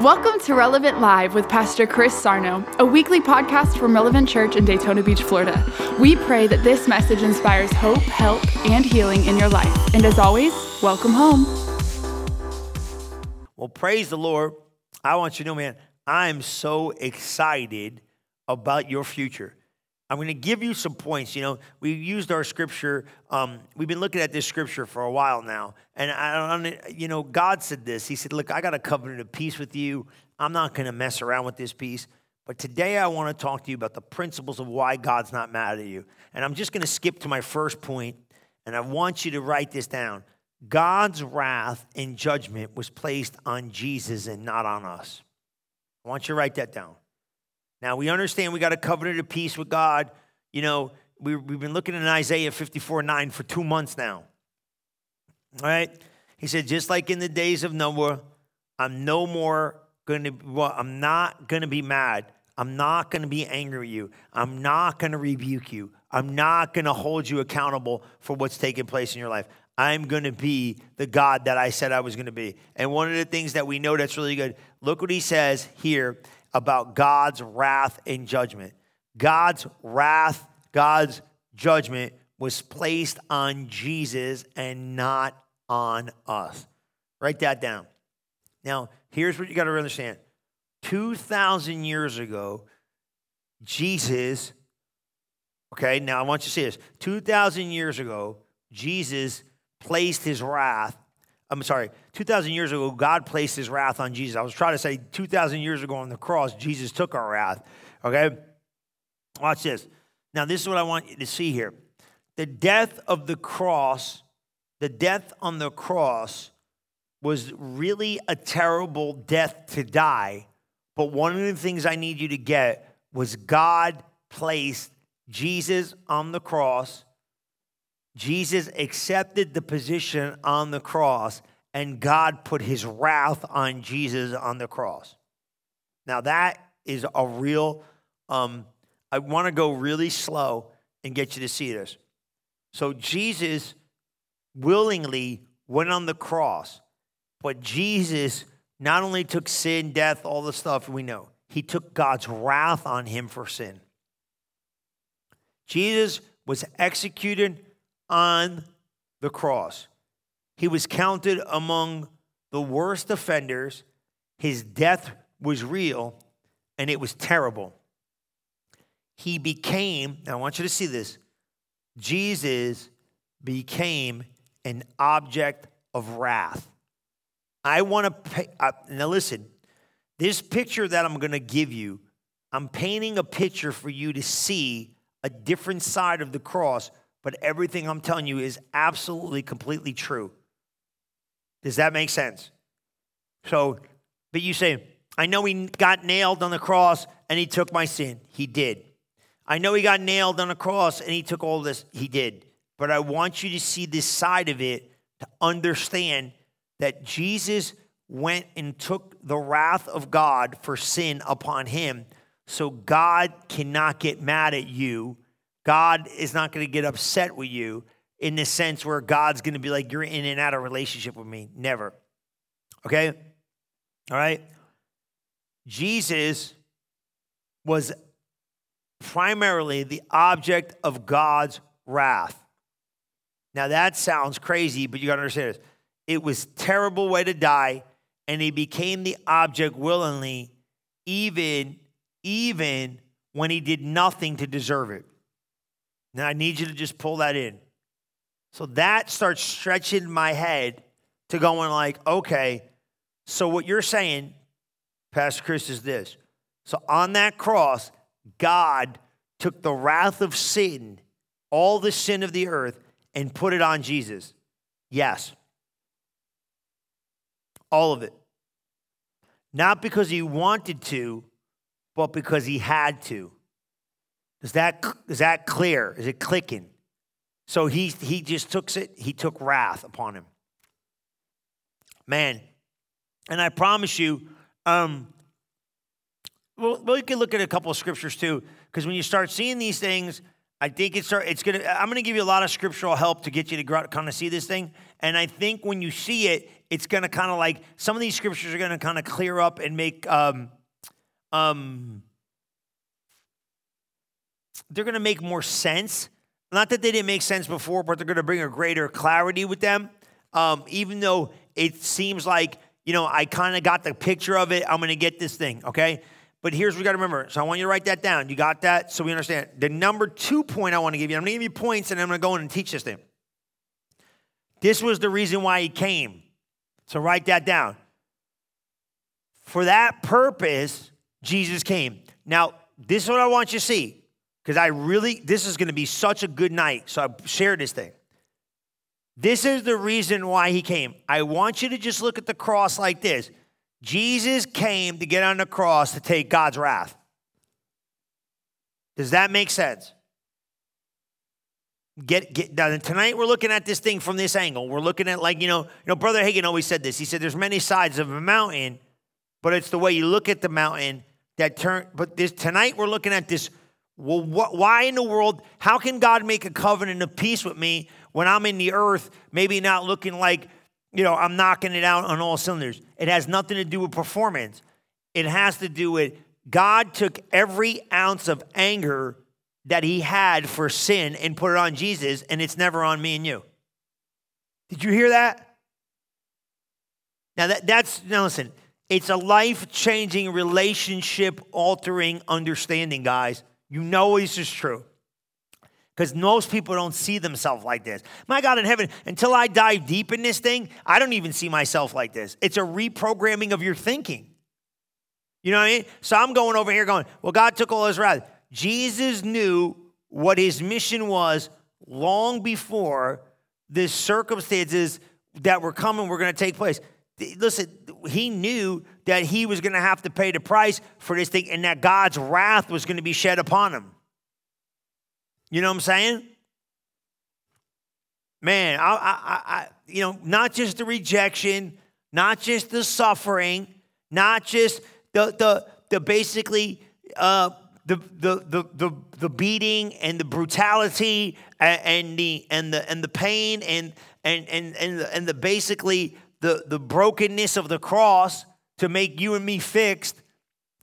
Welcome to Relevant Live with Pastor Chris Sarno, a weekly podcast from Relevant Church in Daytona Beach, Florida. We pray that this message inspires hope, help, and healing in your life. And as always, welcome home. Well, praise the Lord. I want you to know, man, I'm so excited about your future. I'm going to give you some points. You know, we used our scripture. Um, we've been looking at this scripture for a while now, and I, you know, God said this. He said, "Look, I got a covenant of peace with you. I'm not going to mess around with this peace." But today I want to talk to you about the principles of why God's not mad at you. And I'm just going to skip to my first point, and I want you to write this down. God's wrath and judgment was placed on Jesus and not on us. I want you to write that down. Now, we understand we got a covenant of peace with God. You know, we, have been looking at Isaiah 54 9 for two months now. All right? He said, just like in the days of Noah, I'm no more going to, well, I'm not going to be mad. I'm not going to be angry with you. I'm not going to rebuke you. I'm not going to hold you accountable for what's taking place in your life. I'm going to be the God that I said I was going to be. And one of the things that we know that's really good, look what he says here about God's wrath and judgment. God's wrath, God's judgment was placed on Jesus and not on us. Write that down. Now, here's what you got to understand 2,000 years ago, Jesus, okay, now I want you to see this. 2,000 years ago, Jesus placed his wrath I'm sorry, 2,000 years ago, God placed his wrath on Jesus. I was trying to say 2,000 years ago on the cross, Jesus took our wrath. Okay? Watch this. Now, this is what I want you to see here. The death of the cross, the death on the cross was really a terrible death to die. But one of the things I need you to get was God placed Jesus on the cross Jesus accepted the position on the cross, and God put his wrath on Jesus on the cross. Now, that is a real, um, I want to go really slow and get you to see this. So, Jesus willingly went on the cross, but Jesus not only took sin, death, all the stuff we know, he took God's wrath on him for sin. Jesus was executed on the cross. He was counted among the worst offenders. His death was real and it was terrible. He became, now I want you to see this Jesus became an object of wrath. I want to uh, now listen, this picture that I'm going to give you, I'm painting a picture for you to see a different side of the cross but everything I'm telling you is absolutely, completely true. Does that make sense? So, but you say, I know he got nailed on the cross and he took my sin. He did. I know he got nailed on the cross and he took all this. He did. But I want you to see this side of it to understand that Jesus went and took the wrath of God for sin upon him. So God cannot get mad at you God is not going to get upset with you in the sense where God's going to be like, you're in and out of relationship with me. Never. Okay? All right? Jesus was primarily the object of God's wrath. Now that sounds crazy, but you got to understand this. It was terrible way to die, and he became the object willingly, even, even when he did nothing to deserve it. Now I need you to just pull that in. So that starts stretching my head to going like, okay, so what you're saying, Pastor Chris, is this. So on that cross, God took the wrath of Satan, all the sin of the earth, and put it on Jesus. Yes. All of it. Not because he wanted to, but because he had to. Is that, is that clear? Is it clicking? So he, he just took it, he took wrath upon him. Man, and I promise you, um, well, we can look at a couple of scriptures too, because when you start seeing these things, I think it's it's gonna. I'm gonna give you a lot of scriptural help to get you to kind of see this thing. And I think when you see it, it's going to kind of like some of these scriptures are going to kind of clear up and make um, um, they're going to make more sense. Not that they didn't make sense before, but they're going to bring a greater clarity with them. Um, even though it seems like, you know, I kind of got the picture of it, I'm going to get this thing, okay? But here's what we got to remember. So I want you to write that down. You got that? So we understand. The number two point I want to give you, I'm going to give you points and I'm going to go in and teach this thing. This was the reason why he came. So write that down. For that purpose, Jesus came. Now, this is what I want you to see because I really, this is going to be such a good night. So I shared this thing. This is the reason why he came. I want you to just look at the cross like this Jesus came to get on the cross to take God's wrath. Does that make sense? Get, get now, tonight we're looking at this thing from this angle. We're looking at like, you know, you know, Brother Hagin always said this. He said there's many sides of a mountain, but it's the way you look at the mountain that turn but this tonight we're looking at this well what, why in the world how can god make a covenant of peace with me when i'm in the earth maybe not looking like you know i'm knocking it out on all cylinders? It has nothing to do with performance. It has to do with god took every ounce of anger that he had for sin and put it on jesus and it's never on me and you. Did you hear that? Now that, that's now listen it's a life changing, relationship altering understanding, guys. You know this is true. Because most people don't see themselves like this. My God in heaven, until I dive deep in this thing, I don't even see myself like this. It's a reprogramming of your thinking. You know what I mean? So I'm going over here going, well, God took all his wrath. Jesus knew what his mission was long before the circumstances that were coming were going to take place. Listen, he knew that he was going to have to pay the price for this thing and that God's wrath was going to be shed upon him. You know what I'm saying? Man, I, I, I, you know, not just the rejection, not just the suffering, not just the, the, the basically uh, the, the, the, the, the beating and the brutality and, and the and the and the pain and and and and the, and the basically the, the brokenness of the cross to make you and me fixed,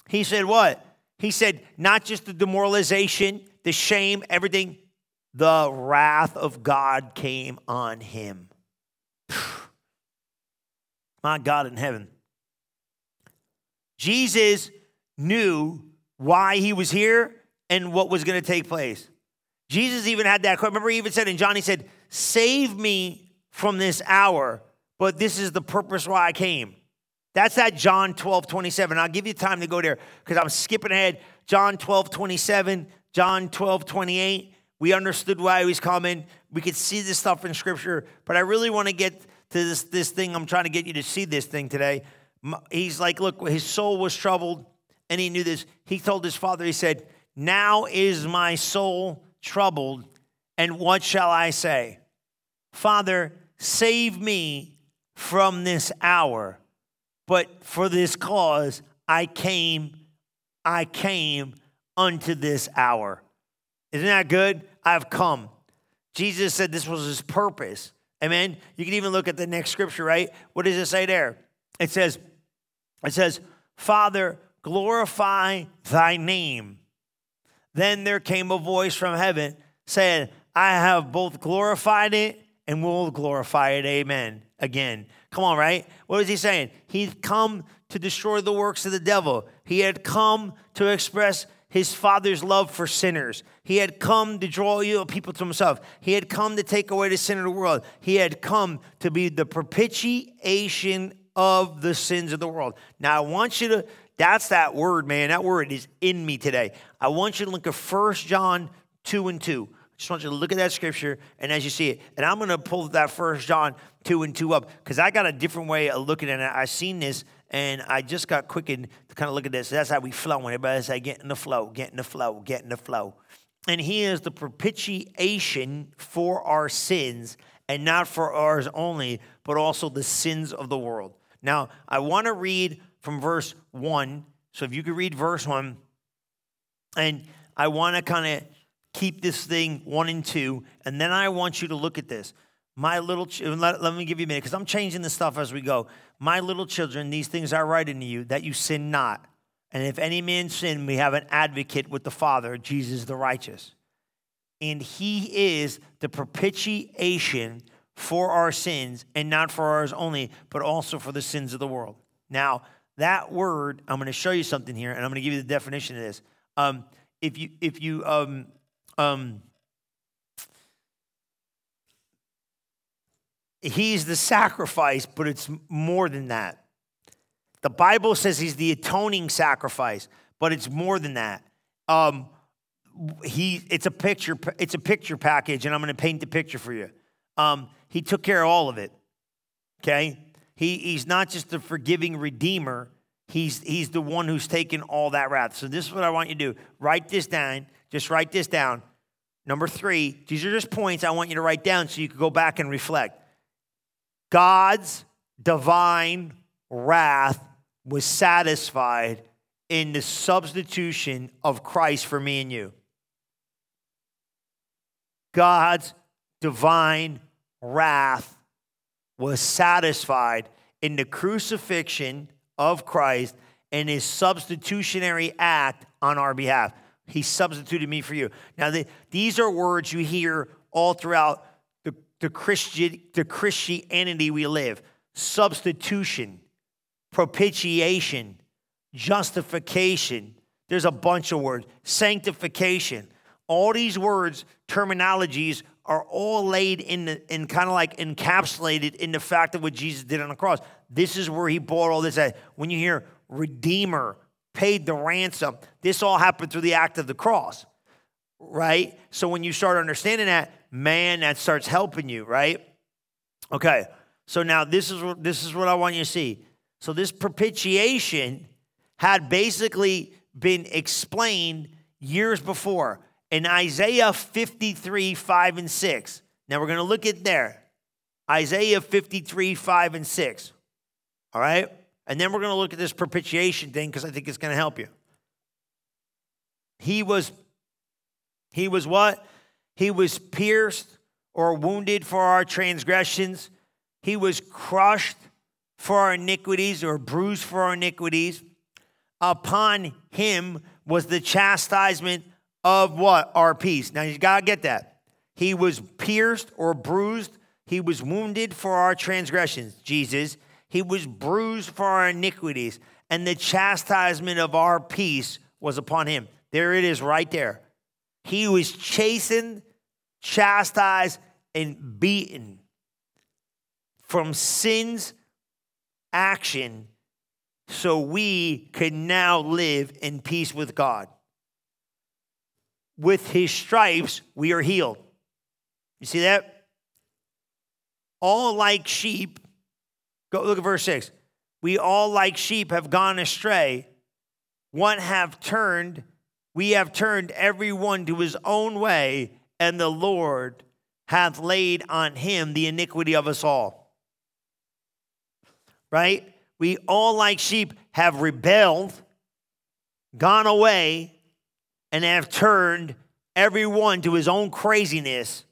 he said, What? He said, Not just the demoralization, the shame, everything, the wrath of God came on him. My God in heaven. Jesus knew why he was here and what was going to take place. Jesus even had that. Remember, he even said in John, he said, Save me from this hour but this is the purpose why I came. That's that John 12, 27. I'll give you time to go there because I'm skipping ahead. John 12, 27, John 12, 28. We understood why he was coming. We could see this stuff in scripture, but I really want to get to this, this thing. I'm trying to get you to see this thing today. He's like, look, his soul was troubled, and he knew this. He told his father, he said, Now is my soul troubled, and what shall I say? Father, save me from this hour, but for this cause I came, I came unto this hour. Isn't that good? I've come. Jesus said this was his purpose. Amen. You can even look at the next scripture, right? What does it say there? It says, it says, Father, glorify thy name. Then there came a voice from heaven saying, I have both glorified it and will glorify it. Amen again. Come on, right? What was he saying? He'd come to destroy the works of the devil. He had come to express his father's love for sinners. He had come to draw you people to himself. He had come to take away the sin of the world. He had come to be the propitiation of the sins of the world. Now I want you to that's that word, man. That word is in me today. I want you to look at First John 2 and 2. Just want you to look at that scripture and as you see it. And I'm going to pull that First John two and two up because I got a different way of looking at it. I seen this and I just got quickened to kind of look at this. So That's how we flow. Everybody say, get in the flow, get in the flow, get in the flow. And he is the propitiation for our sins and not for ours only, but also the sins of the world. Now, I want to read from verse one. So if you could read verse one, and I want to kind of keep this thing one and two, and then I want you to look at this. My little, ch- let, let me give you a minute because I'm changing the stuff as we go. My little children, these things I write unto you that you sin not. And if any man sin, we have an advocate with the Father, Jesus the righteous. And he is the propitiation for our sins, and not for ours only, but also for the sins of the world. Now, that word, I'm going to show you something here, and I'm going to give you the definition of this. Um, if you, if you, um, um, he's the sacrifice, but it's more than that. The Bible says he's the atoning sacrifice, but it's more than that. Um, he, it's a picture, it's a picture package, and I'm going to paint the picture for you. Um, he took care of all of it. Okay, he, he's not just the forgiving redeemer. He's he's the one who's taken all that wrath. So this is what I want you to do. Write this down. Just write this down. Number three. These are just points I want you to write down so you can go back and reflect. God's divine wrath was satisfied in the substitution of Christ for me and you. God's divine wrath was satisfied in the crucifixion of Christ and his substitutionary act on our behalf. He substituted me for you. Now, the, these are words you hear all throughout the, the, Christian, the Christianity we live substitution, propitiation, justification. There's a bunch of words, sanctification. All these words, terminologies are all laid in, the, in kind of like encapsulated in the fact of what Jesus did on the cross. This is where he bought all this. When you hear Redeemer, paid the ransom, this all happened through the act of the cross, right? So when you start understanding that, man, that starts helping you, right? Okay, so now this is, this is what I want you to see. So this propitiation had basically been explained years before in Isaiah 53, 5 and 6. Now we're going to look at there. Isaiah 53, 5 and 6. All right? And then we're going to look at this propitiation thing because I think it's going to help you. He was, he was what? He was pierced or wounded for our transgressions. He was crushed for our iniquities or bruised for our iniquities. Upon him was the chastisement of what? Our peace. Now you got to get that. He was pierced or bruised. He was wounded for our transgressions, Jesus. He was bruised for our iniquities, and the chastisement of our peace was upon him. There it is right there. He was chastened, chastised, and beaten from sin's action so we could now live in peace with God with his stripes we are healed. You see that? All like sheep, go look at verse 6. We all like sheep have gone astray. One have turned, we have turned every one to his own way, and the Lord hath laid on him the iniquity of us all. Right? We all like sheep have rebelled, gone away, and have turned everyone to his own craziness,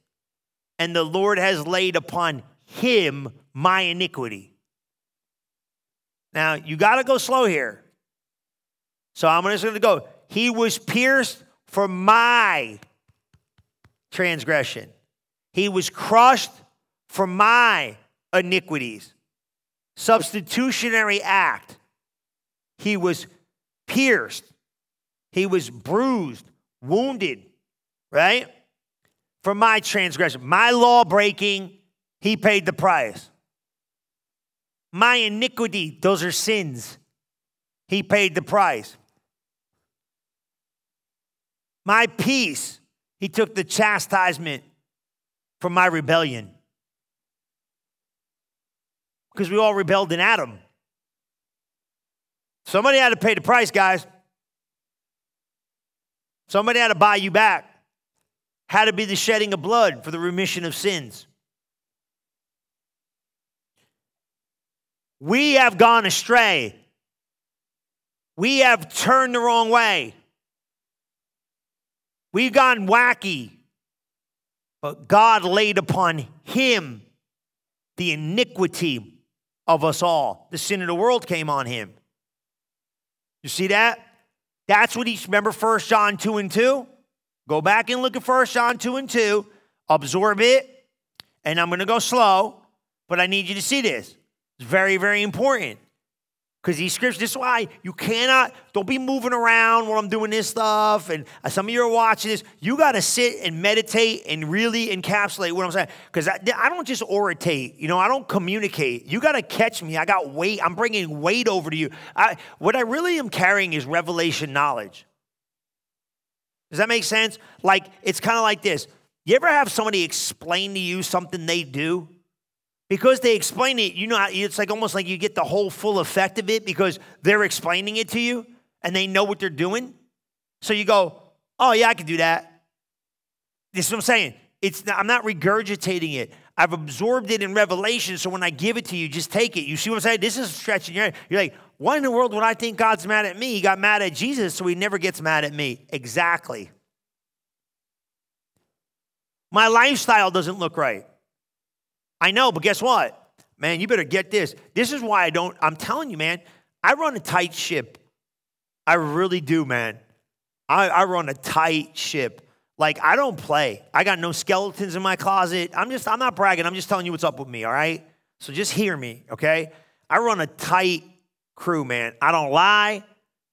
and the Lord has laid upon him my iniquity. Now, you got to go slow here. So I'm just going to go. He was pierced for my transgression, he was crushed for my iniquities. Substitutionary act. He was pierced he was bruised, wounded, right? For my transgression, my law breaking, he paid the price. My iniquity, those are sins. He paid the price. My peace, he took the chastisement for my rebellion. Because we all rebelled in Adam. Somebody had to pay the price, guys. Somebody had to buy you back. Had to be the shedding of blood for the remission of sins. We have gone astray. We have turned the wrong way. We've gone wacky. But God laid upon him the iniquity of us all. The sin of the world came on him. You see that? That's what he remember 1 John 2 and 2? Go back and look at 1 John 2 and 2. Absorb it. And I'm going to go slow, but I need you to see this. It's very, very important. Because these scriptures, this is why you cannot, don't be moving around while I'm doing this stuff. And some of you are watching this. You got to sit and meditate and really encapsulate what I'm saying. Because I, I, don't just orate, you know, I don't communicate. You got to catch me. I got weight. I'm bringing weight over to you. I, what I really am carrying is revelation knowledge. Does that make sense? Like, it's kind of like this. You ever have somebody explain to you something they do? Because they explain it, you know, it's like almost like you get the whole full effect of it because they're explaining it to you and they know what they're doing. So you go, oh, yeah, I can do that. This is what I'm saying. It's not, I'm not regurgitating it. I've absorbed it in revelation. So when I give it to you, just take it. You see what I'm saying? This is stretching your You're like, why in the world would I think God's mad at me? He got mad at Jesus, so he never gets mad at me. Exactly. My lifestyle doesn't look right. I know, but guess what? Man, you better get this. This is why I don't, I'm telling you, man, I run a tight ship. I really do, man. I, I run a tight ship. Like, I don't play. I got no skeletons in my closet. I'm just, I'm not bragging. I'm just telling you what's up with me, all right? So just hear me, okay? I run a tight crew, man. I don't lie.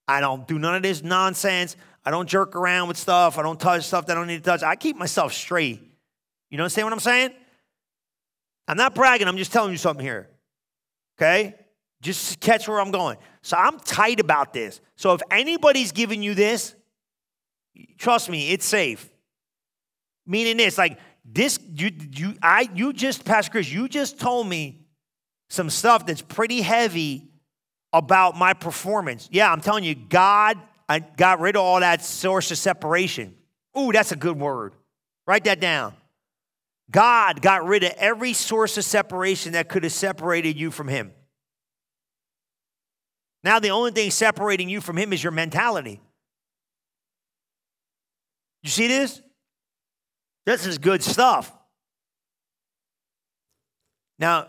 I don't do none of this nonsense. I don't jerk around with stuff. I don't touch stuff that I don't need to touch. I keep myself straight. You understand what I'm saying? I'm not bragging, I'm just telling you something here. Okay? Just catch where I'm going. So I'm tight about this. So if anybody's giving you this, trust me, it's safe. Meaning this, like this, you you I you just, Pastor Chris, you just told me some stuff that's pretty heavy about my performance. Yeah, I'm telling you, God, I got rid of all that source of separation. Ooh, that's a good word. Write that down. God got rid of every source of separation that could have separated you from Him. Now, the only thing separating you from Him is your mentality. You see this? This is good stuff. Now,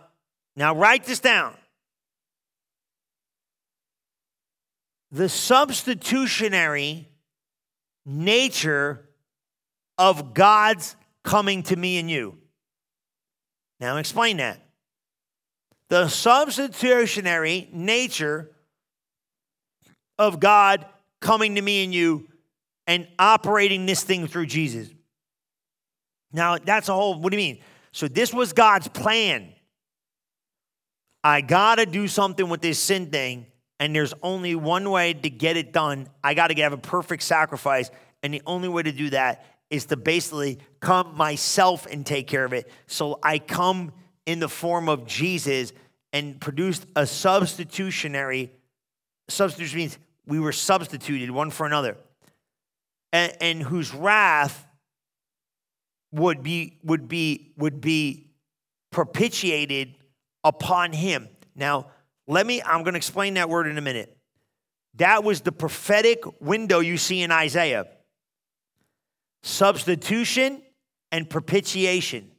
now write this down. The substitutionary nature of God's coming to me and you. Now, explain that. The substitutionary nature of God coming to me and you and operating this thing through Jesus. Now, that's a whole, what do you mean? So, this was God's plan. I got to do something with this sin thing, and there's only one way to get it done. I got to have a perfect sacrifice, and the only way to do that is to basically come myself and take care of it. So I come in the form of Jesus and produced a substitutionary substitution means we were substituted one for another. And, and whose wrath would be would be would be propitiated upon him. Now let me i'm going to explain that word in a minute. That was the prophetic window you see in isaiah substitution and propitiation.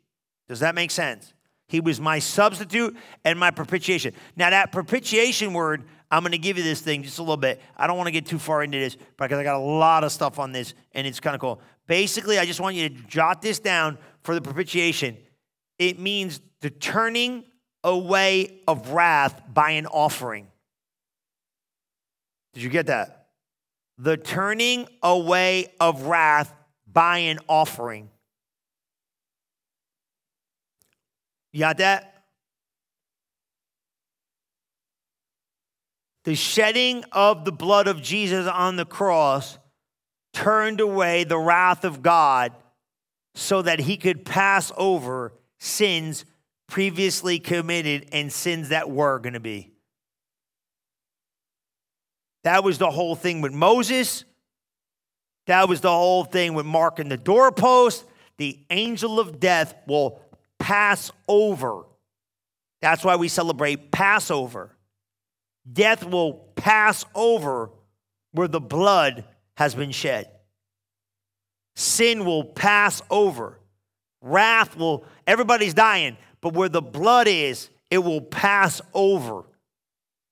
Does that make sense? He was my substitute and my propitiation. Now, that propitiation word, I'm going to give you this thing just a little bit. I don't want to get too far into this because I got a lot of stuff on this and it's kind of cool. Basically, I just want you to jot this down for the propitiation. It means the turning away of wrath by an offering. Did you get that? The turning away of wrath by an offering. You got that? The shedding of the blood of Jesus on the cross turned away the wrath of God so that he could pass over sins previously committed and sins that were going to be. That was the whole thing with Moses. That was the whole thing with marking the doorpost. The angel of death will pass over. That's why we celebrate Passover. Death will pass over where the blood has been shed. Sin will pass over. Wrath will, everybody's dying, but where the blood is, it will pass over.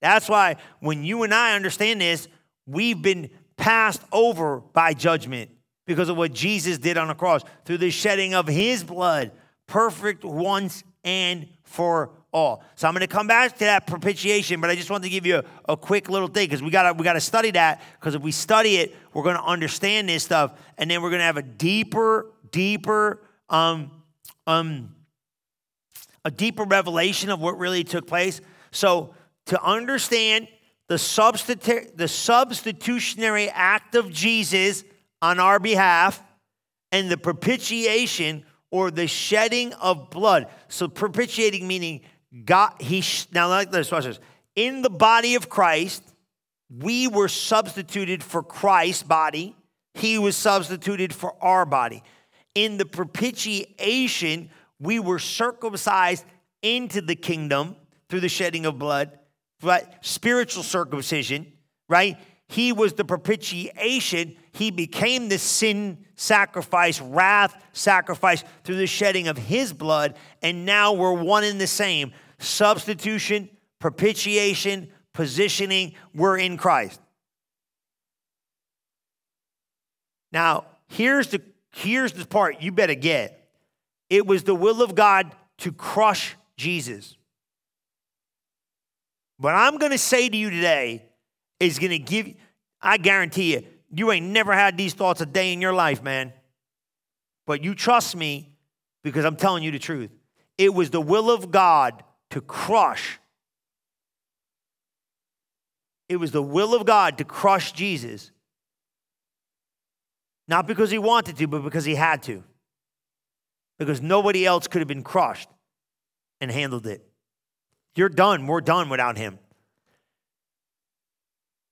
That's why when you and I understand this, we've been passed over by judgment because of what Jesus did on the cross through the shedding of his blood, perfect once and for all. So I'm going to come back to that propitiation, but I just want to give you a, a quick little thing because we got we got to study that because if we study it, we're going to understand this stuff, and then we're going to have a deeper, deeper, um, um, a deeper revelation of what really took place. So to understand the substitu- the substitutionary act of Jesus on our behalf and the propitiation or the shedding of blood. So propitiating meaning God, he, now like this, watch this. In the body of Christ, we were substituted for Christ's body. He was substituted for our body. In the propitiation, we were circumcised into the kingdom through the shedding of blood, but spiritual circumcision, right? He was the propitiation. He became the sin sacrifice, wrath sacrifice through the shedding of his blood. And now we're one in the same substitution, propitiation, positioning. We're in Christ. Now, here's the, here's the part you better get it was the will of God to crush Jesus. What I'm going to say to you today is going to give, I guarantee you, you ain't never had these thoughts a day in your life, man. But you trust me because I'm telling you the truth. It was the will of God to crush. It was the will of God to crush Jesus. Not because he wanted to, but because he had to. Because nobody else could have been crushed and handled it. You're done. We're done without him.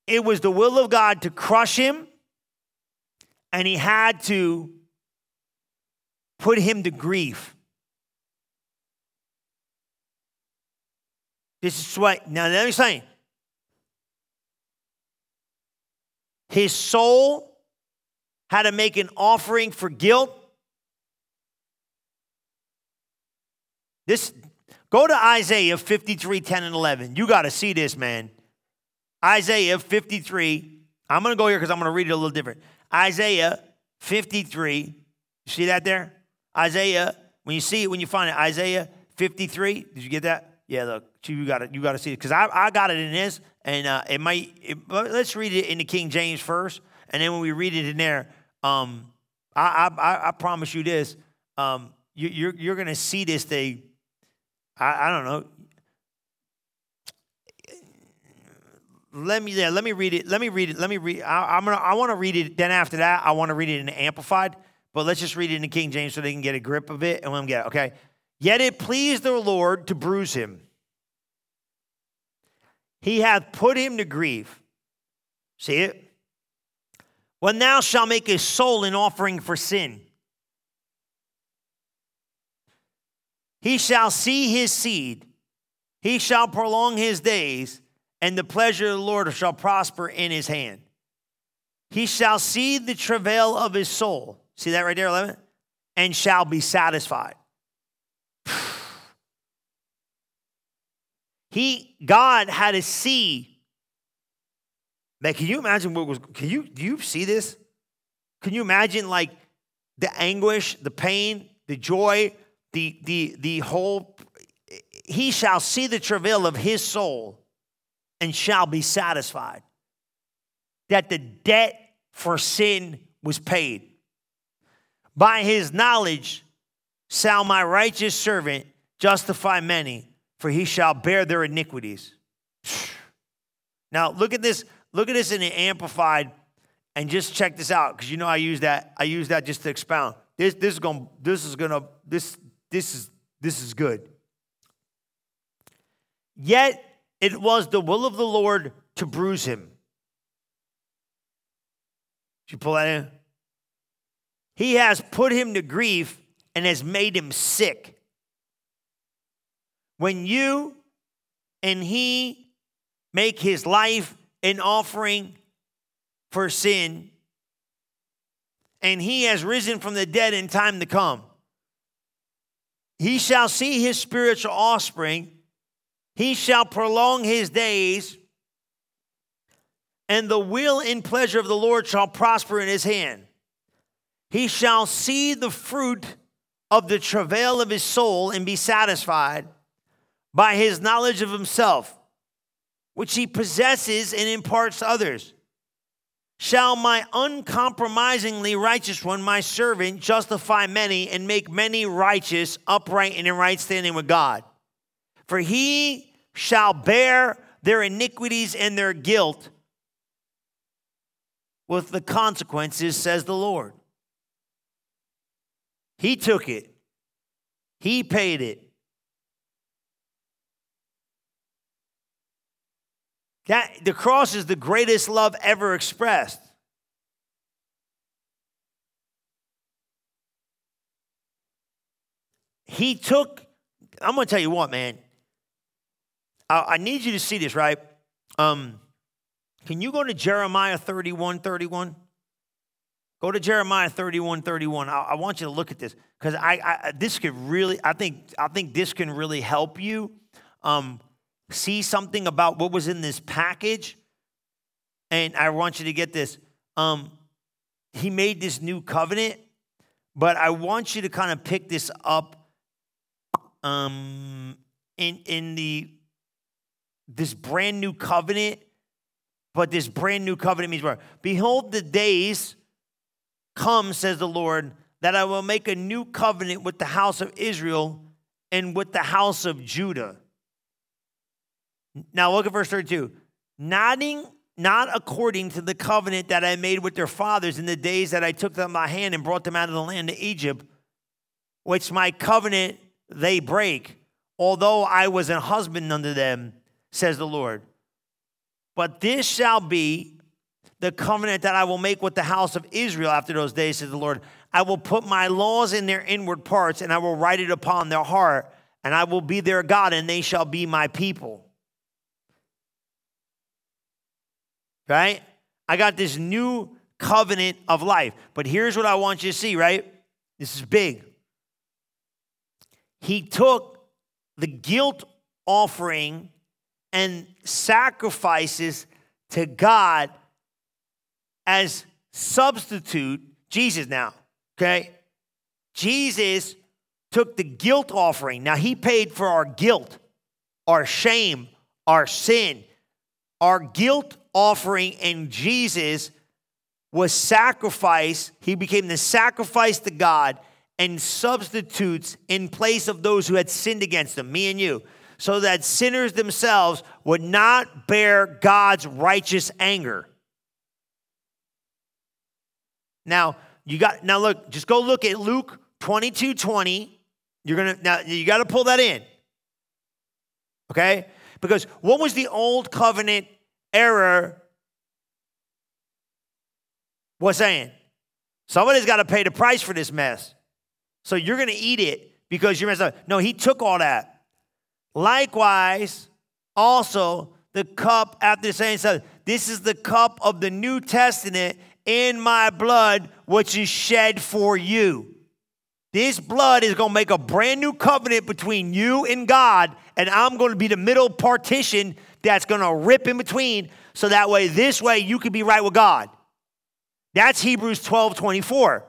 It was the will of God to crush him, and he had to put him to grief. This is what, now let me say. His soul had to make an offering for guilt. This Go to Isaiah 53, 10 and 11. You got to see this, man. Isaiah 53. I'm going to go here because I'm going to read it a little different. Isaiah 53. You see that there? Isaiah, when you see it, when you find it, Isaiah 53. Did you get that? Yeah, look, you got it. You got to see it because I, I got it in this, and uh, it might. It, let's read it in the King James first, and then when we read it in there, um, I, I, I promise you this: um, you, you're you're going to see this thing I, I don't know. Let me yeah, let me read it. Let me read it. Let me read. I, am gonna. I want to read it. Then after that, I want to read it in Amplified. But let's just read it in the King James so they can get a grip of it and let them get it. Okay. Yet it pleased the Lord to bruise him. He hath put him to grief. See it? When thou shalt make his soul an offering for sin, He shall see his seed, he shall prolong his days, and the pleasure of the Lord shall prosper in his hand. He shall see the travail of his soul. See that right there, 11? And shall be satisfied. He, God had to see. Man, can you imagine what was, can you, do you see this? Can you imagine like the anguish, the pain, the joy, the, the, the whole, he shall see the travail of his soul and shall be satisfied. That the debt for sin was paid. By his knowledge shall my righteous servant justify many, for he shall bear their iniquities. Now look at this, look at this in the amplified, and just check this out, because you know I use that, I use that just to expound. This, this is gonna, this is gonna, this this is, this is good. Yet it was the will of the Lord to bruise him. Did you pull that in? He has put him to grief and has made him sick. When you and he make his life an offering for sin, and he has risen from the dead in time to come He shall see his spiritual offspring. He shall prolong his days, and the will and pleasure of the Lord shall prosper in his hand. He shall see the fruit of the travail of his soul and be satisfied by his knowledge of himself, which he possesses and imparts to others. Shall my uncompromisingly righteous one, my servant, justify many and make many righteous, upright, and in right standing with God? For he shall bear their iniquities and their guilt with the consequences, says the Lord. He took it, He paid it. That, the cross is the greatest love ever expressed. He took, I'm going to tell you what, man. I, I, need you to see this, right? Um, can you go to Jeremiah 31 31? Go to Jeremiah 31 31. I, I want you to look at this because I, I, this could really, I think, I think this can really help you. Um, see something about what was in this package. And I want you to get this. Um, he made this new covenant, but I want you to kind of pick this up um, in, in the this brand new covenant. But this brand new covenant means what? Behold, the days come, says the Lord, that I will make a new covenant with the house of Israel and with the house of Judah now look at verse 32. Nodding, not according to the covenant that I made with their fathers in the days that I took them by hand and brought them out of the land of Egypt, which my covenant they break, although I was a husband unto them, says the Lord. But this shall be the covenant that I will make with the house of Israel after those days, says the Lord. I will put my laws in their inward parts, and I will write it upon their heart, and I will be their God, and they shall be my people. Right? I got this new covenant of life. But here's what I want you to see, right? This is big. He took the guilt offering and sacrifices to God as substitute, Jesus now, okay? Jesus took the guilt offering. Now, he paid for our guilt, our shame, our sin. Our guilt offering in Jesus was sacrifice. He became the sacrifice to God and substitutes in place of those who had sinned against him, me and you, so that sinners themselves would not bear God's righteous anger. Now, you got now look, just go look at Luke 22 20. You're gonna now you got to pull that in. Okay? Because what was the old covenant error was saying, somebody's got to pay the price for this mess. So you're going to eat it because you're messed up. No, he took all that. Likewise, also the cup after saying so this is the cup of the New Testament in my blood, which is shed for you. This blood is going to make a brand new covenant between you and God, and I'm going to be the middle partition that's going to rip in between so that way, this way, you can be right with God. That's Hebrews 12 24.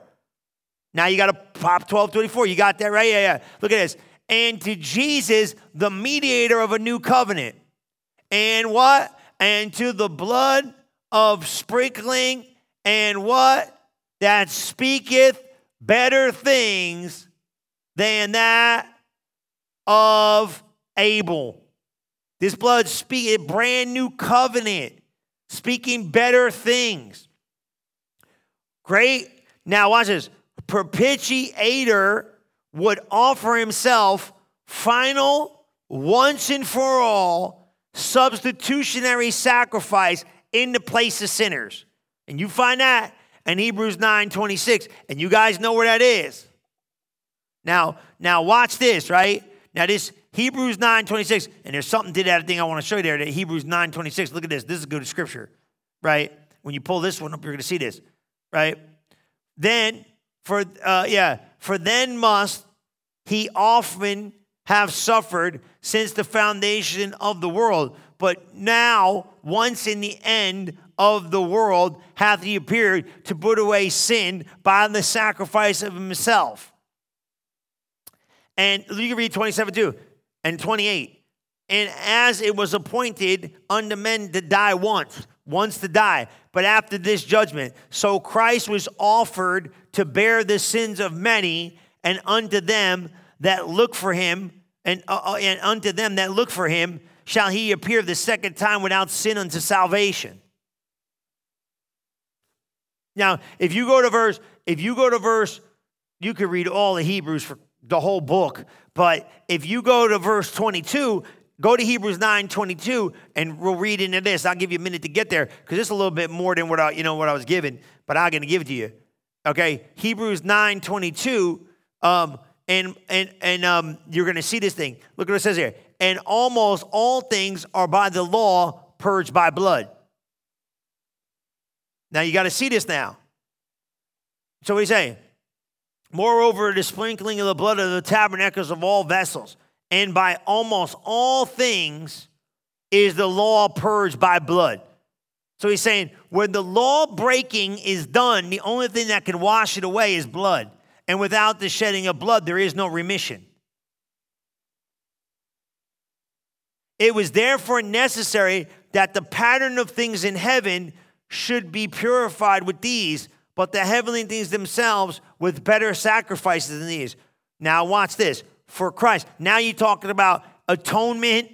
Now you got to pop 12 24. You got that right? Yeah, yeah. Look at this. And to Jesus, the mediator of a new covenant. And what? And to the blood of sprinkling and what? That speaketh better things than that of Abel. This blood speak a brand new covenant, speaking better things. Great. Now watch this. Propitiator would offer himself final, once and for all, substitutionary sacrifice in the place of sinners. And you find that in Hebrews 9 26. And you guys know where that is. Now, now watch this, right? Now, this Hebrews 9 26, and there's something to that thing I want to show you there. That Hebrews 9 26. Look at this. This is good scripture, right? When you pull this one up, you're going to see this, right? Then, for, uh, yeah, for then must he often have suffered since the foundation of the world. But now, once in the end of the world, hath he appeared to put away sin by the sacrifice of himself. And you can read 27 too, and 28. And as it was appointed unto men to die once, once to die, but after this judgment, so Christ was offered to bear the sins of many, and unto them that look for him, and, uh, uh, and unto them that look for him, shall he appear the second time without sin unto salvation. Now, if you go to verse, if you go to verse, you could read all the Hebrews for the whole book, but if you go to verse 22, go to Hebrews 9 22, and we'll read into this. I'll give you a minute to get there because it's a little bit more than what I, you know, what I was given, but I'm going to give it to you. Okay, Hebrews 9 22. Um, and and and um, you're going to see this thing. Look what it says here. And almost all things are by the law purged by blood. Now you got to see this now. So what he's saying? Moreover, the sprinkling of the blood of the tabernacles of all vessels, and by almost all things is the law purged by blood. So he's saying, when the law breaking is done, the only thing that can wash it away is blood. And without the shedding of blood, there is no remission. It was therefore necessary that the pattern of things in heaven should be purified with these, but the heavenly things themselves with better sacrifices than these. Now, watch this. For Christ. Now you're talking about atonement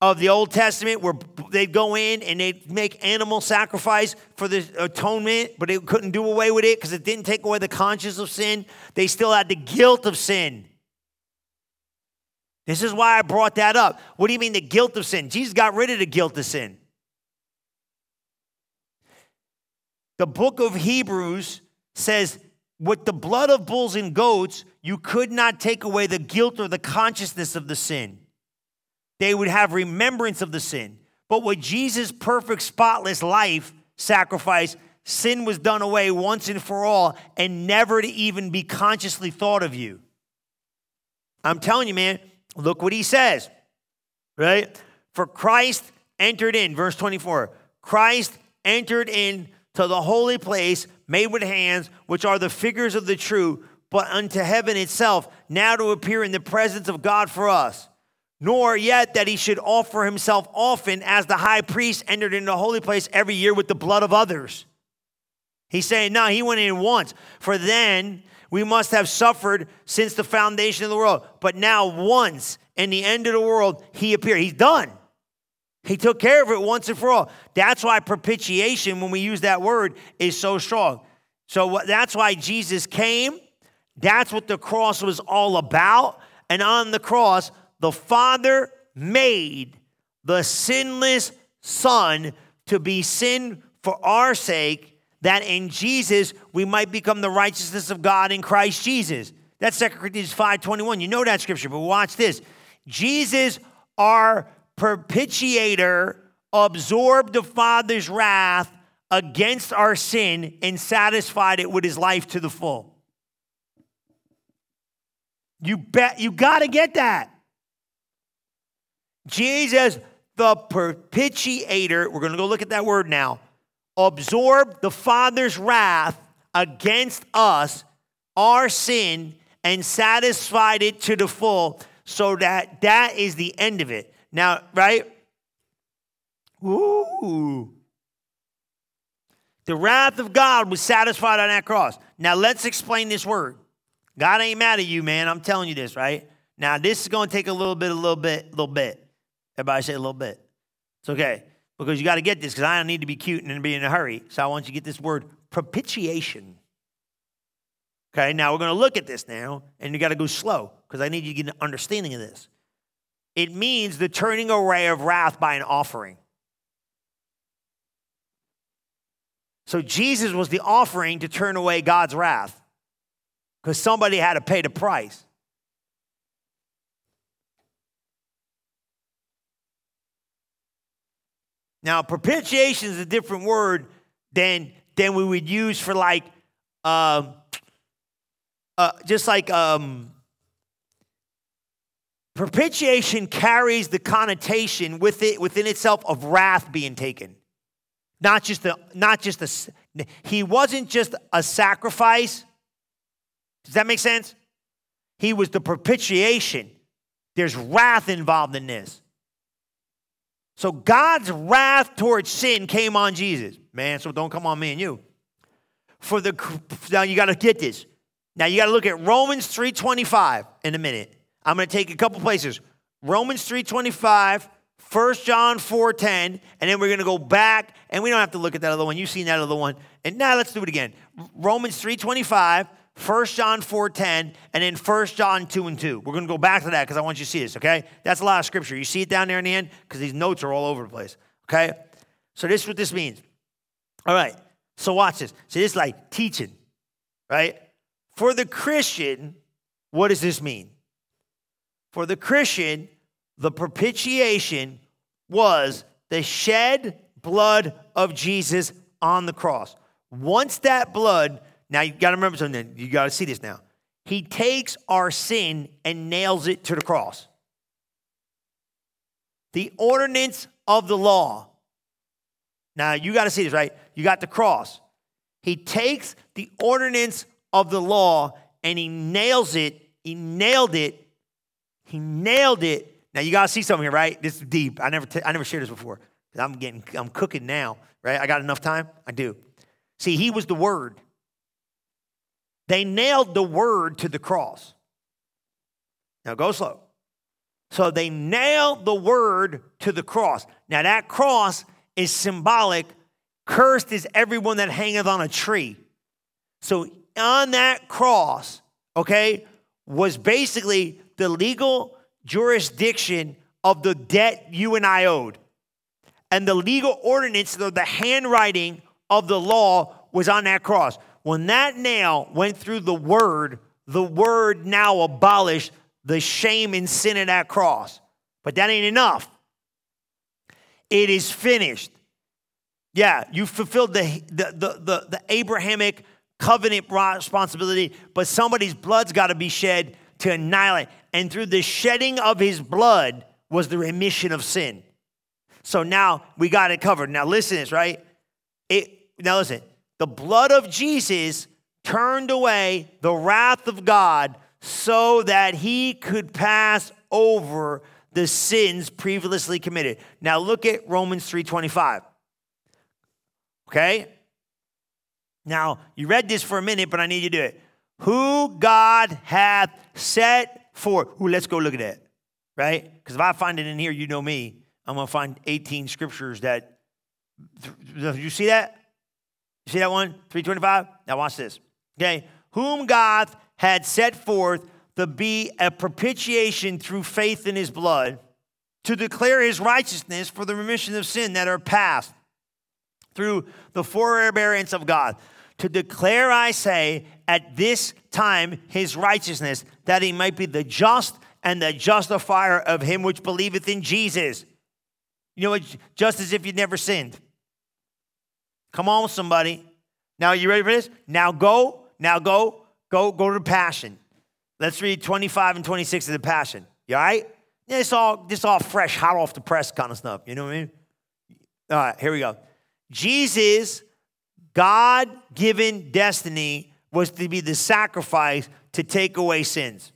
of the Old Testament where they'd go in and they'd make animal sacrifice for the atonement, but they couldn't do away with it because it didn't take away the conscience of sin. They still had the guilt of sin. This is why I brought that up. What do you mean the guilt of sin? Jesus got rid of the guilt of sin. The book of Hebrews says, with the blood of bulls and goats, you could not take away the guilt or the consciousness of the sin they would have remembrance of the sin. But with Jesus' perfect, spotless life sacrifice, sin was done away once and for all and never to even be consciously thought of you. I'm telling you, man, look what he says, right? For Christ entered in, verse 24, Christ entered in to the holy place made with hands, which are the figures of the true, but unto heaven itself, now to appear in the presence of God for us nor yet that he should offer himself often as the high priest entered into the holy place every year with the blood of others. He's saying, no, he went in once. For then we must have suffered since the foundation of the world. But now, once in the end of the world, he appeared. He's done. He took care of it once and for all. That's why propitiation, when we use that word, is so strong. So that's why Jesus came. That's what the cross was all about. And on the cross, the Father made the sinless Son to be sin for our sake, that in Jesus we might become the righteousness of God in Christ Jesus. That's 2 Corinthians 5:21. You know that scripture, but watch this. Jesus, our propitiator, absorbed the Father's wrath against our sin and satisfied it with his life to the full. You bet you got to get that. Jesus, the propitiator, we're going to go look at that word now, absorbed the Father's wrath against us, our sin, and satisfied it to the full, so that that is the end of it. Now, right? Ooh. The wrath of God was satisfied on that cross. Now, let's explain this word. God ain't mad at you, man. I'm telling you this, right? Now, this is going to take a little bit, a little bit, a little bit. Everybody say a little bit. It's okay. Because you got to get this because I don't need to be cute and be in a hurry. So I want you to get this word propitiation. Okay, now we're going to look at this now, and you got to go slow because I need you to get an understanding of this. It means the turning away of wrath by an offering. So Jesus was the offering to turn away God's wrath because somebody had to pay the price. Now, propitiation is a different word than, than we would use for like, um, uh, just like um, propitiation carries the connotation with it within itself of wrath being taken. Not just the not just a he wasn't just a sacrifice. Does that make sense? He was the propitiation. There's wrath involved in this. So God's wrath towards sin came on Jesus. Man, so don't come on me and you. For the now you got to get this. Now you got to look at Romans 3:25 in a minute. I'm going to take a couple places. Romans 3:25, 1 John 4:10, and then we're going to go back and we don't have to look at that other one. You've seen that other one. And now let's do it again. Romans 3:25, 1 John 4:10, and then 1 John 2 and 2. We're going to go back to that because I want you to see this, okay? That's a lot of scripture. You see it down there in the end because these notes are all over the place, okay? So this is what this means. All right. So watch this. See, this is like teaching, right? For the Christian, what does this mean? For the Christian, the propitiation was the shed blood of Jesus on the cross. Once that blood, now you got to remember something, you got to see this now. He takes our sin and nails it to the cross. The ordinance of the law. Now you got to see this, right? You got the cross. He takes the ordinance of the law and he nails it. He nailed it. He nailed it. Now you gotta see something here, right? This is deep. I never, t- I never shared this before. I'm getting, I'm cooking now, right? I got enough time. I do. See, he was the word. They nailed the word to the cross. Now go slow. So they nailed the word to the cross. Now that cross is symbolic. Cursed is everyone that hangeth on a tree. So on that cross, okay, was basically the legal jurisdiction of the debt you and I owed. And the legal ordinance, the, the handwriting of the law was on that cross. When that nail went through the word, the word now abolished the shame and sin of that cross. But that ain't enough. It is finished. Yeah, you fulfilled the, the, the, the, the Abrahamic covenant responsibility, but somebody's blood's got to be shed to annihilate. And through the shedding of his blood was the remission of sin. So now we got it covered. Now listen this, right? It, now listen, the blood of Jesus turned away the wrath of God so that he could pass over the sins previously committed. Now look at Romans 3:25. Okay? Now, you read this for a minute, but I need you to do it. Who God hath set for. Ooh, let's go look at that, right? Because if I find it in here, you know me. I'm going to find 18 scriptures that. You see that? You see that one? 325? Now, watch this. Okay. Whom God had set forth to be a propitiation through faith in his blood, to declare his righteousness for the remission of sin that are past through the forbearance of God to declare, I say, at this time his righteousness, that he might be the just and the justifier of him which believeth in Jesus. You know what? Just as if you'd never sinned. Come on, somebody. Now, you ready for this? Now go, now go, go, go to the Passion. Let's read 25 and 26 of the Passion. You all right? Yeah, it's all, this all fresh, hot off the press kind of stuff. You know what I mean? All right, here we go. Jesus God given destiny was to be the sacrifice to take away sins.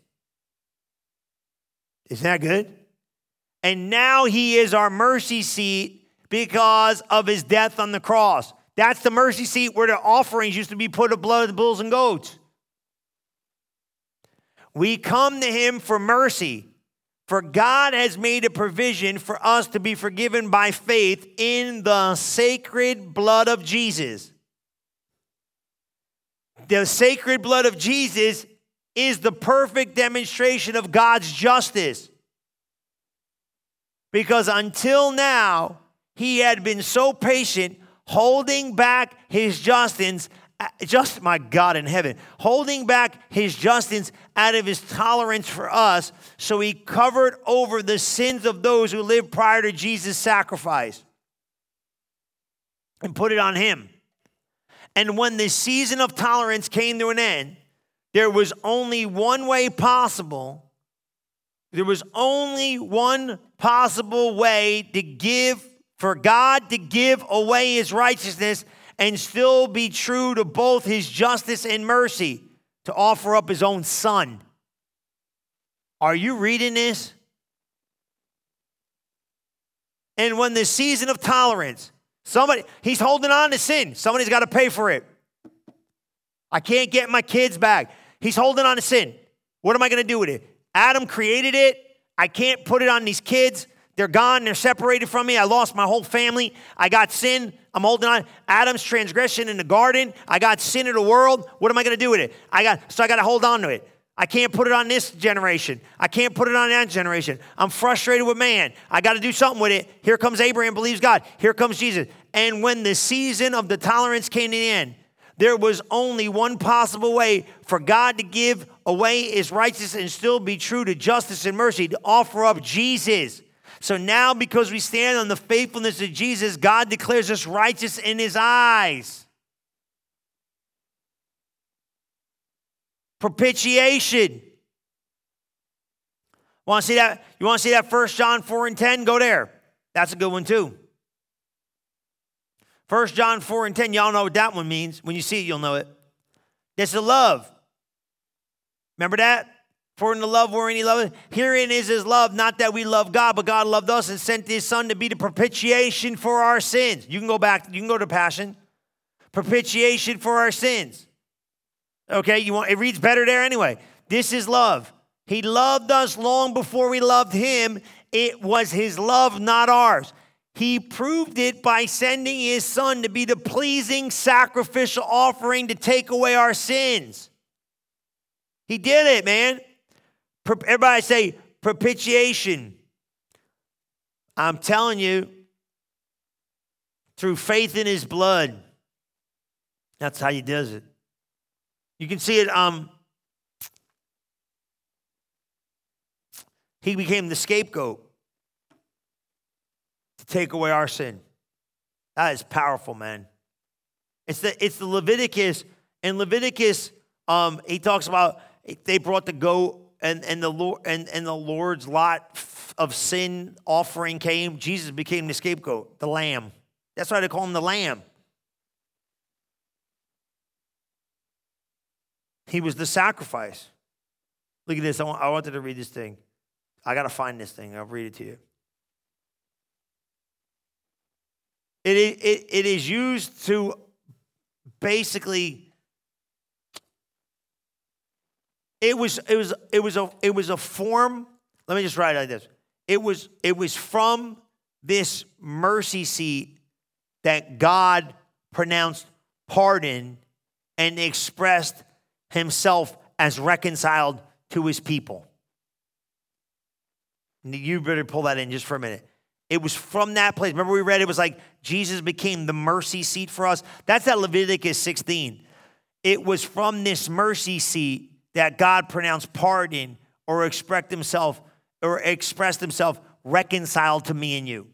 Isn't that good? And now he is our mercy seat because of his death on the cross. That's the mercy seat where the offerings used to be put of blood of bulls and goats. We come to him for mercy, for God has made a provision for us to be forgiven by faith in the sacred blood of Jesus the sacred blood of Jesus is the perfect demonstration of God's justice. Because until now, he had been so patient, holding back his justice, just my God in heaven, holding back his justice out of his tolerance for us, so he covered over the sins of those who lived prior to Jesus' sacrifice and put it on him. And when the season of tolerance came to an end, there was only one way possible There was only one possible way to give, for God to give away his righteousness and still be true to both his justice and mercy, to offer up his own son. Are you reading this? And when the season of tolerance, somebody, he's holding on to sin. Somebody's got to pay for it. I can't get my kids back. He's holding on to sin. What am I going to do with it? Adam created it. I can't put it on these kids. They're gone. They're separated from me. I lost my whole family. I got sin. I'm holding on. Adam's transgression in the garden. I got sin in the world. What am I going to do with it? I got so I got to hold on to it. I can't put it on this generation. I can't put it on that generation. I'm frustrated with man. I got to do something with it. Here comes Abraham, believes God. Here comes Jesus. And when the season of the tolerance came to the end, there was only one possible way for God to give away his righteousness and still be true to justice and mercy, to offer up Jesus. So now, because we stand on the faithfulness of Jesus, God declares us righteous in his eyes. Propitiation. Want to see that? You want to see that First John 4 and 10? Go there. That's a good one too. First John 4 and 10, y'all know what that one means. When you see it, you'll know it. This is love. Remember that? For in the love wherein he loved, herein is his love, not that we love God, but God loved us and sent his son to be the propitiation for our sins. You can go back, you can go to passion. Propitiation for our sins. Okay, you want it reads better there anyway. This is love. He loved us long before we loved him. It was his love, not ours. He proved it by sending his son to be the pleasing sacrificial offering to take away our sins. He did it, man. Everybody say propitiation. I'm telling you, through faith in his blood, that's how he does it. You can see it. Um, he became the scapegoat to take away our sin. That is powerful, man. It's the it's the Leviticus and Leviticus. Um, he talks about they brought the goat and and the Lord and and the Lord's lot of sin offering came. Jesus became the scapegoat, the lamb. That's why they call him the lamb. He was the sacrifice. Look at this. I, want, I wanted to read this thing. I got to find this thing. I'll read it to you. It, it, it is used to basically it was it was it was a it was a form let me just write it like this it was it was from this mercy seat that god pronounced pardon and expressed himself as reconciled to his people. You better pull that in just for a minute. It was from that place. Remember, we read it was like Jesus became the mercy seat for us. That's that Leviticus 16. It was from this mercy seat that God pronounced pardon or expressed himself or expressed himself reconciled to me and you.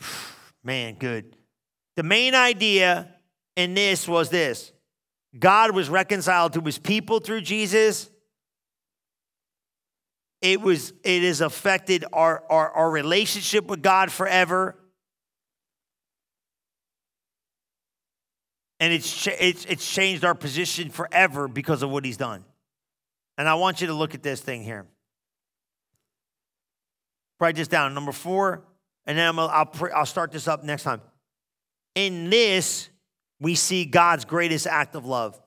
Man, good. The main idea in this was this God was reconciled to his people through Jesus. It was it has affected our, our, our relationship with God forever. And it's, it's, it's changed our position forever because of what he's done. And I want you to look at this thing here. Write this down. Number four, and then i will I'll, I'll start this up next time. In this, we see God's greatest act of love.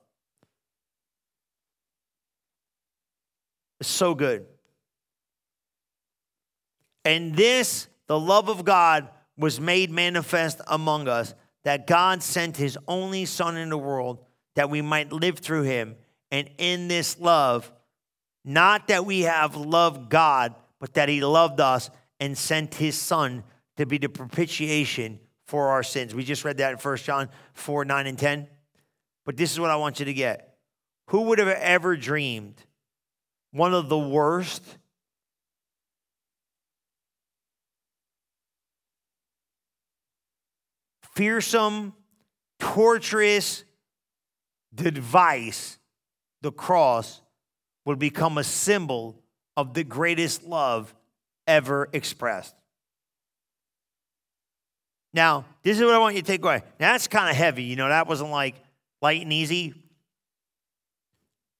It's so good. And this, the love of God, was made manifest among us that God sent his only Son in the world that we might live through him. And in this love, not that we have loved God, but that he loved us and sent his Son to be the propitiation for our sins. We just read that in 1 John 4 9 and 10. But this is what I want you to get. Who would have ever dreamed one of the worst fearsome, torturous device, the cross, would become a symbol of the greatest love ever expressed. Now, this is what I want you to take away. Now, that's kind of heavy. You know, that wasn't like light and easy.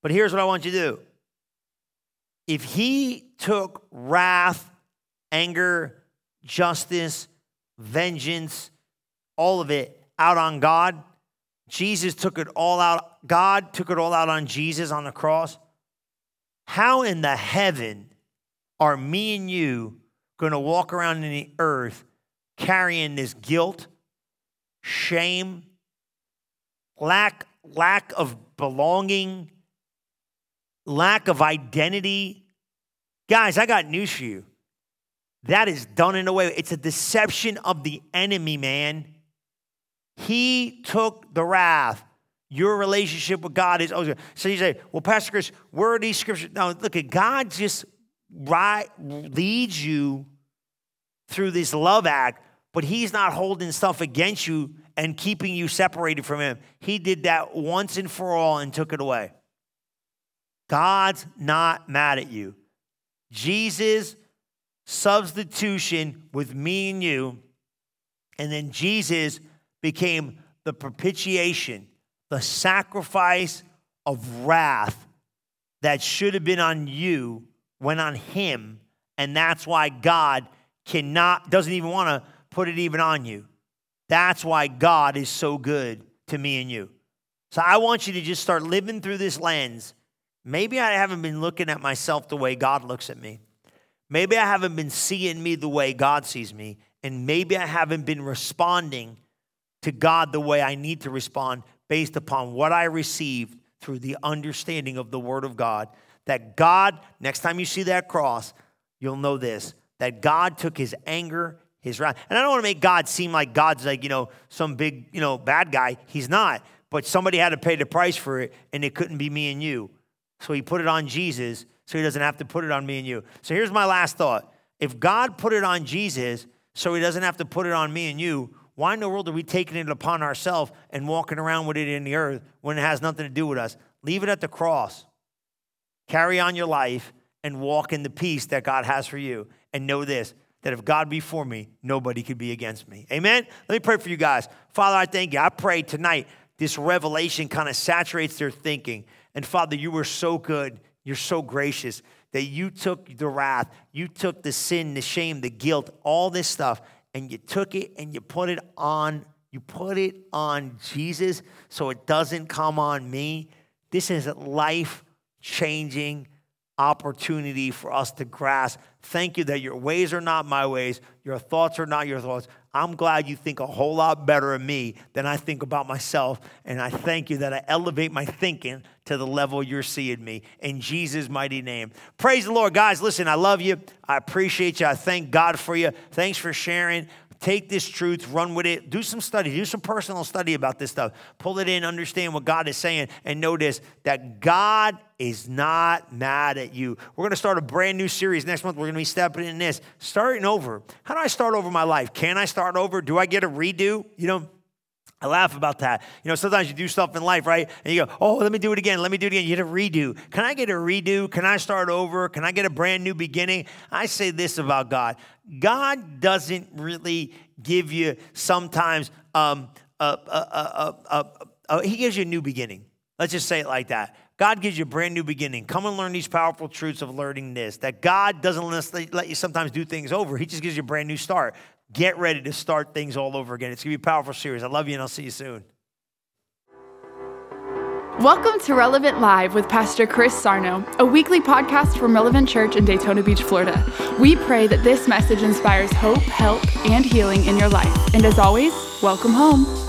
But here's what I want you to do. If he took wrath, anger, justice, vengeance, all of it out on God, Jesus took it all out. God took it all out on Jesus on the cross. How in the heaven are me and you going to walk around in the earth carrying this guilt, shame, lack, lack of belonging, lack of identity? Guys, I got news for you. That is done in a way. It's a deception of the enemy, man. He took the wrath. Your relationship with God is oh, so you say, well, Pastor Chris, where are these scriptures? No, look at God just right leads you through this love act, but he's not holding stuff against you and keeping you separated from him. He did that once and for all and took it away. God's not mad at you. Jesus' substitution with me and you, and then Jesus became the propitiation, the sacrifice of wrath that should have been on you went on him and that's why God cannot doesn't even want to put it even on you. That's why God is so good to me and you. So I want you to just start living through this lens. Maybe I haven't been looking at myself the way God looks at me. Maybe I haven't been seeing me the way God sees me. And maybe I haven't been responding to God the way I need to respond based upon what I received through the understanding of the Word of God. That God, next time you see that cross, you'll know this that God took his anger, his wrath. And I don't want to make God seem like God's like, you know, some big, you know, bad guy. He's not. But somebody had to pay the price for it, and it couldn't be me and you. So he put it on Jesus so he doesn't have to put it on me and you. So here's my last thought. If God put it on Jesus so he doesn't have to put it on me and you, why in the world are we taking it upon ourselves and walking around with it in the earth when it has nothing to do with us? Leave it at the cross. Carry on your life and walk in the peace that God has for you. And know this that if God be for me, nobody could be against me. Amen? Let me pray for you guys. Father, I thank you. I pray tonight this revelation kind of saturates their thinking. And Father, you were so good. You're so gracious that you took the wrath, you took the sin, the shame, the guilt, all this stuff, and you took it and you put it on you put it on Jesus so it doesn't come on me. This is life changing opportunity for us to grasp. Thank you that your ways are not my ways, your thoughts are not your thoughts. I'm glad you think a whole lot better of me than I think about myself. And I thank you that I elevate my thinking to the level you're seeing me. In Jesus' mighty name. Praise the Lord. Guys, listen, I love you. I appreciate you. I thank God for you. Thanks for sharing. Take this truth, run with it, do some study, do some personal study about this stuff. Pull it in, understand what God is saying, and notice that God is not mad at you. We're going to start a brand new series next month. We're going to be stepping in this, starting over. How do I start over my life? Can I start over? Do I get a redo? You know, I laugh about that. You know, sometimes you do stuff in life, right? And you go, oh, let me do it again. Let me do it again. You get a redo. Can I get a redo? Can I start over? Can I get a brand new beginning? I say this about God God doesn't really give you sometimes, um, a, a, a, a, He gives you a new beginning. Let's just say it like that. God gives you a brand new beginning. Come and learn these powerful truths of learning this. That God doesn't let you sometimes do things over. He just gives you a brand new start. Get ready to start things all over again. It's going to be a powerful series. I love you, and I'll see you soon. Welcome to Relevant Live with Pastor Chris Sarno, a weekly podcast from Relevant Church in Daytona Beach, Florida. We pray that this message inspires hope, help, and healing in your life. And as always, welcome home.